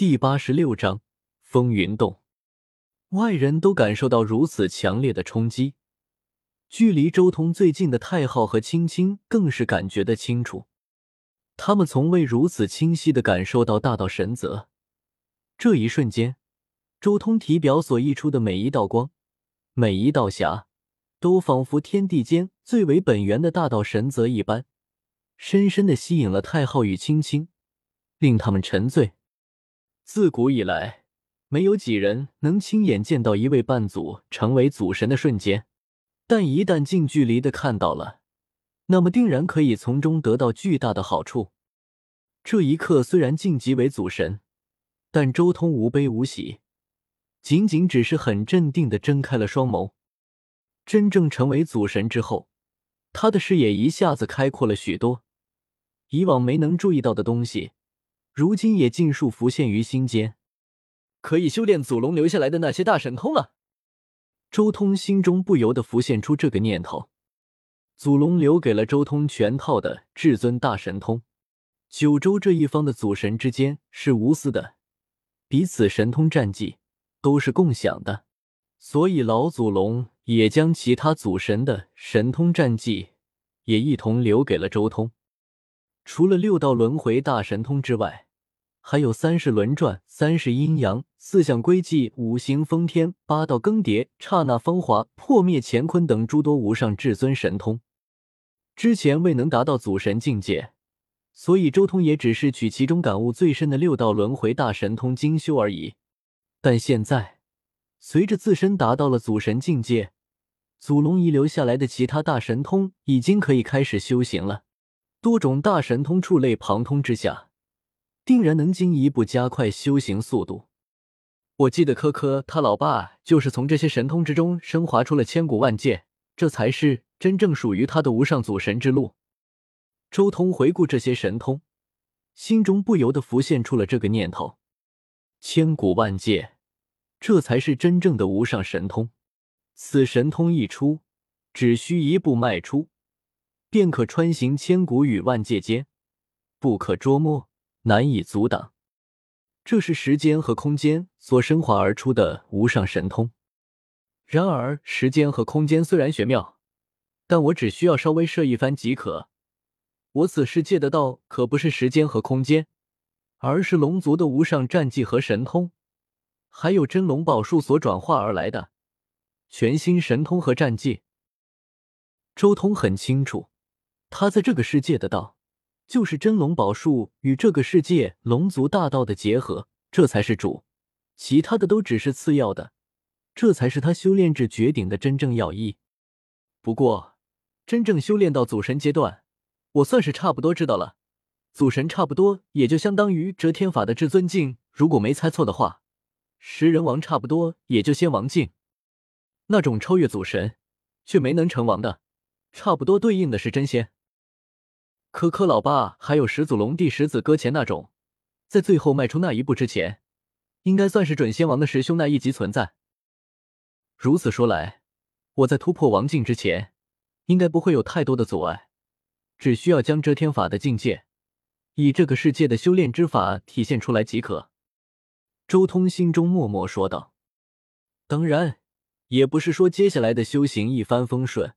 第八十六章风云洞。外人都感受到如此强烈的冲击，距离周通最近的太昊和青青更是感觉得清楚。他们从未如此清晰的感受到大道神泽。这一瞬间，周通体表所溢出的每一道光、每一道霞，都仿佛天地间最为本源的大道神泽一般，深深的吸引了太昊与青青，令他们沉醉。自古以来，没有几人能亲眼见到一位半祖成为祖神的瞬间，但一旦近距离的看到了，那么定然可以从中得到巨大的好处。这一刻虽然晋级为祖神，但周通无悲无喜，仅仅只是很镇定的睁开了双眸。真正成为祖神之后，他的视野一下子开阔了许多，以往没能注意到的东西。如今也尽数浮现于心间，可以修炼祖龙留下来的那些大神通了。周通心中不由得浮现出这个念头。祖龙留给了周通全套的至尊大神通，九州这一方的祖神之间是无私的，彼此神通战绩都是共享的，所以老祖龙也将其他祖神的神通战绩也一同留给了周通。除了六道轮回大神通之外，还有三世轮转、三世阴阳、四象归寂、五行封天、八道更迭、刹那风华、破灭乾坤等诸多无上至尊神通。之前未能达到祖神境界，所以周通也只是取其中感悟最深的六道轮回大神通精修而已。但现在，随着自身达到了祖神境界，祖龙遗留下来的其他大神通已经可以开始修行了。多种大神通触类旁通之下。定然能进一步加快修行速度。我记得科科他老爸就是从这些神通之中升华出了千古万界，这才是真正属于他的无上祖神之路。周通回顾这些神通，心中不由得浮现出了这个念头：千古万界，这才是真正的无上神通。此神通一出，只需一步迈出，便可穿行千古与万界间，不可捉摸。难以阻挡，这是时间和空间所升华而出的无上神通。然而，时间和空间虽然玄妙，但我只需要稍微设一番即可。我此世借的道可不是时间和空间，而是龙族的无上战绩和神通，还有真龙宝术所转化而来的全新神通和战绩。周通很清楚，他在这个世界的道。就是真龙宝术与这个世界龙族大道的结合，这才是主，其他的都只是次要的，这才是他修炼至绝顶的真正要义。不过，真正修炼到祖神阶段，我算是差不多知道了。祖神差不多也就相当于遮天法的至尊境，如果没猜错的话，食人王差不多也就仙王境。那种超越祖神却没能成王的，差不多对应的是真仙。科科老爸还有始祖龙帝十子搁浅那种，在最后迈出那一步之前，应该算是准仙王的师兄那一级存在。如此说来，我在突破王境之前，应该不会有太多的阻碍，只需要将遮天法的境界，以这个世界的修炼之法体现出来即可。周通心中默默说道：“当然，也不是说接下来的修行一帆风顺。”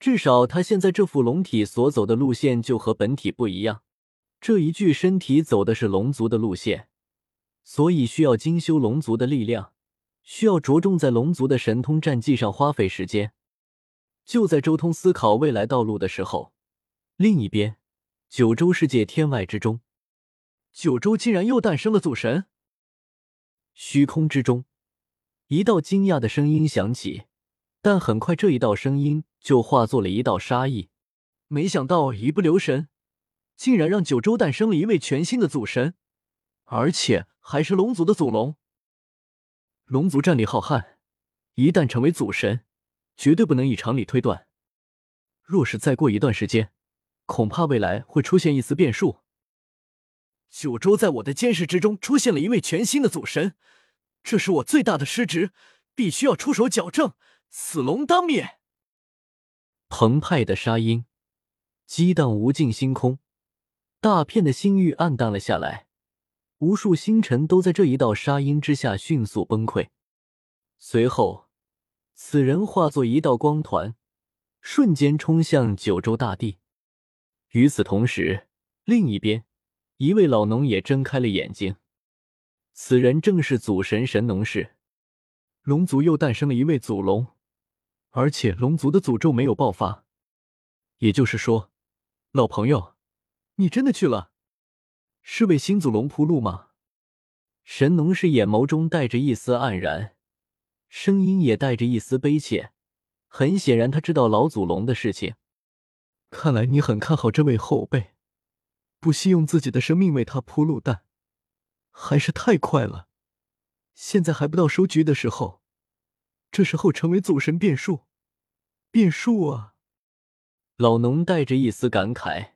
至少他现在这副龙体所走的路线就和本体不一样，这一具身体走的是龙族的路线，所以需要精修龙族的力量，需要着重在龙族的神通战绩上花费时间。就在周通思考未来道路的时候，另一边，九州世界天外之中，九州竟然又诞生了祖神。虚空之中，一道惊讶的声音响起。但很快，这一道声音就化作了一道杀意。没想到一不留神，竟然让九州诞生了一位全新的祖神，而且还是龙族的祖龙。龙族战力浩瀚，一旦成为祖神，绝对不能以常理推断。若是再过一段时间，恐怕未来会出现一丝变数。九州在我的监视之中出现了一位全新的祖神，这是我最大的失职，必须要出手矫正。死龙当灭！澎湃的沙音激荡无尽星空，大片的星域暗淡了下来，无数星辰都在这一道沙音之下迅速崩溃。随后，此人化作一道光团，瞬间冲向九州大地。与此同时，另一边，一位老农也睁开了眼睛。此人正是祖神神农氏，龙族又诞生了一位祖龙，而且龙族的诅咒没有爆发。也就是说，老朋友，你真的去了？是为新祖龙铺路吗？神农氏眼眸中带着一丝黯然，声音也带着一丝悲切。很显然，他知道老祖龙的事情。看来你很看好这位后辈，不惜用自己的生命为他铺路，但还是太快了。现在还不到收局的时候，这时候成为祖神变数，变数啊！老农带着一丝感慨。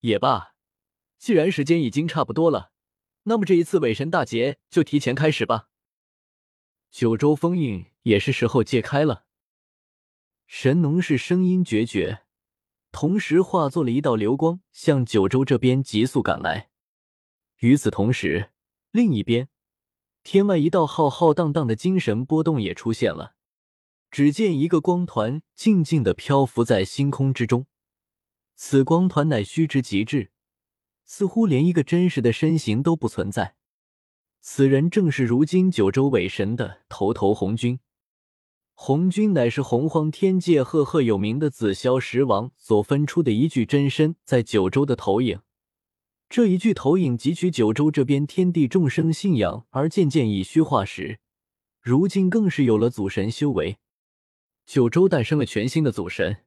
也罢。既然时间已经差不多了，那么这一次伪神大劫就提前开始吧。九州封印也是时候解开了。神农氏声音决绝，同时化作了一道流光，向九州这边急速赶来。与此同时，另一边，天外一道浩浩荡荡的精神波动也出现了。只见一个光团静静的漂浮在星空之中，此光团乃虚之极致。似乎连一个真实的身形都不存在。此人正是如今九州伪神的头头红军。红军乃是洪荒天界赫赫有名的紫霄十王所分出的一具真身，在九州的投影。这一具投影汲取九州这边天地众生信仰，而渐渐以虚化时，如今更是有了祖神修为。九州诞生了全新的祖神，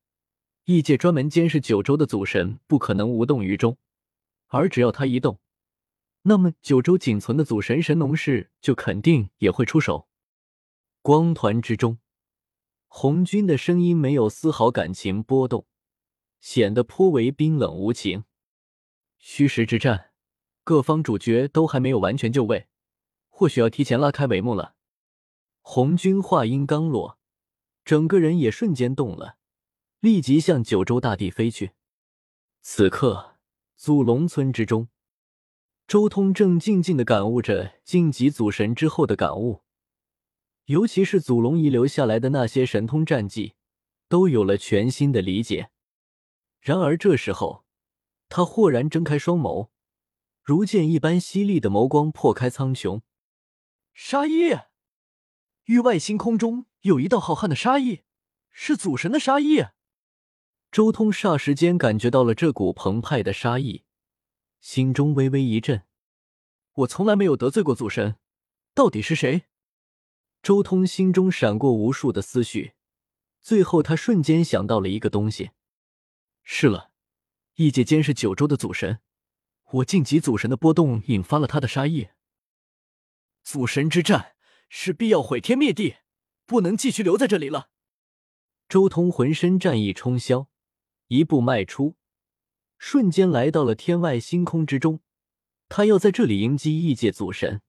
异界专门监视九州的祖神不可能无动于衷。而只要他一动，那么九州仅存的祖神神农氏就肯定也会出手。光团之中，红军的声音没有丝毫感情波动，显得颇为冰冷无情。虚实之战，各方主角都还没有完全就位，或许要提前拉开帷幕了。红军话音刚落，整个人也瞬间动了，立即向九州大地飞去。此刻。祖龙村之中，周通正静静的感悟着晋级祖神之后的感悟，尤其是祖龙遗留下来的那些神通战技，都有了全新的理解。然而这时候，他豁然睁开双眸，如剑一般犀利的眸光破开苍穹，杀意！域外星空中有一道浩瀚的杀意，是祖神的杀意。周通霎时间感觉到了这股澎湃的杀意，心中微微一震。我从来没有得罪过祖神，到底是谁？周通心中闪过无数的思绪，最后他瞬间想到了一个东西。是了，异界监视九州的祖神，我晋级祖神的波动引发了他的杀意。祖神之战势必要毁天灭地，不能继续留在这里了。周通浑身战意冲霄。一步迈出，瞬间来到了天外星空之中。他要在这里迎击异界祖神。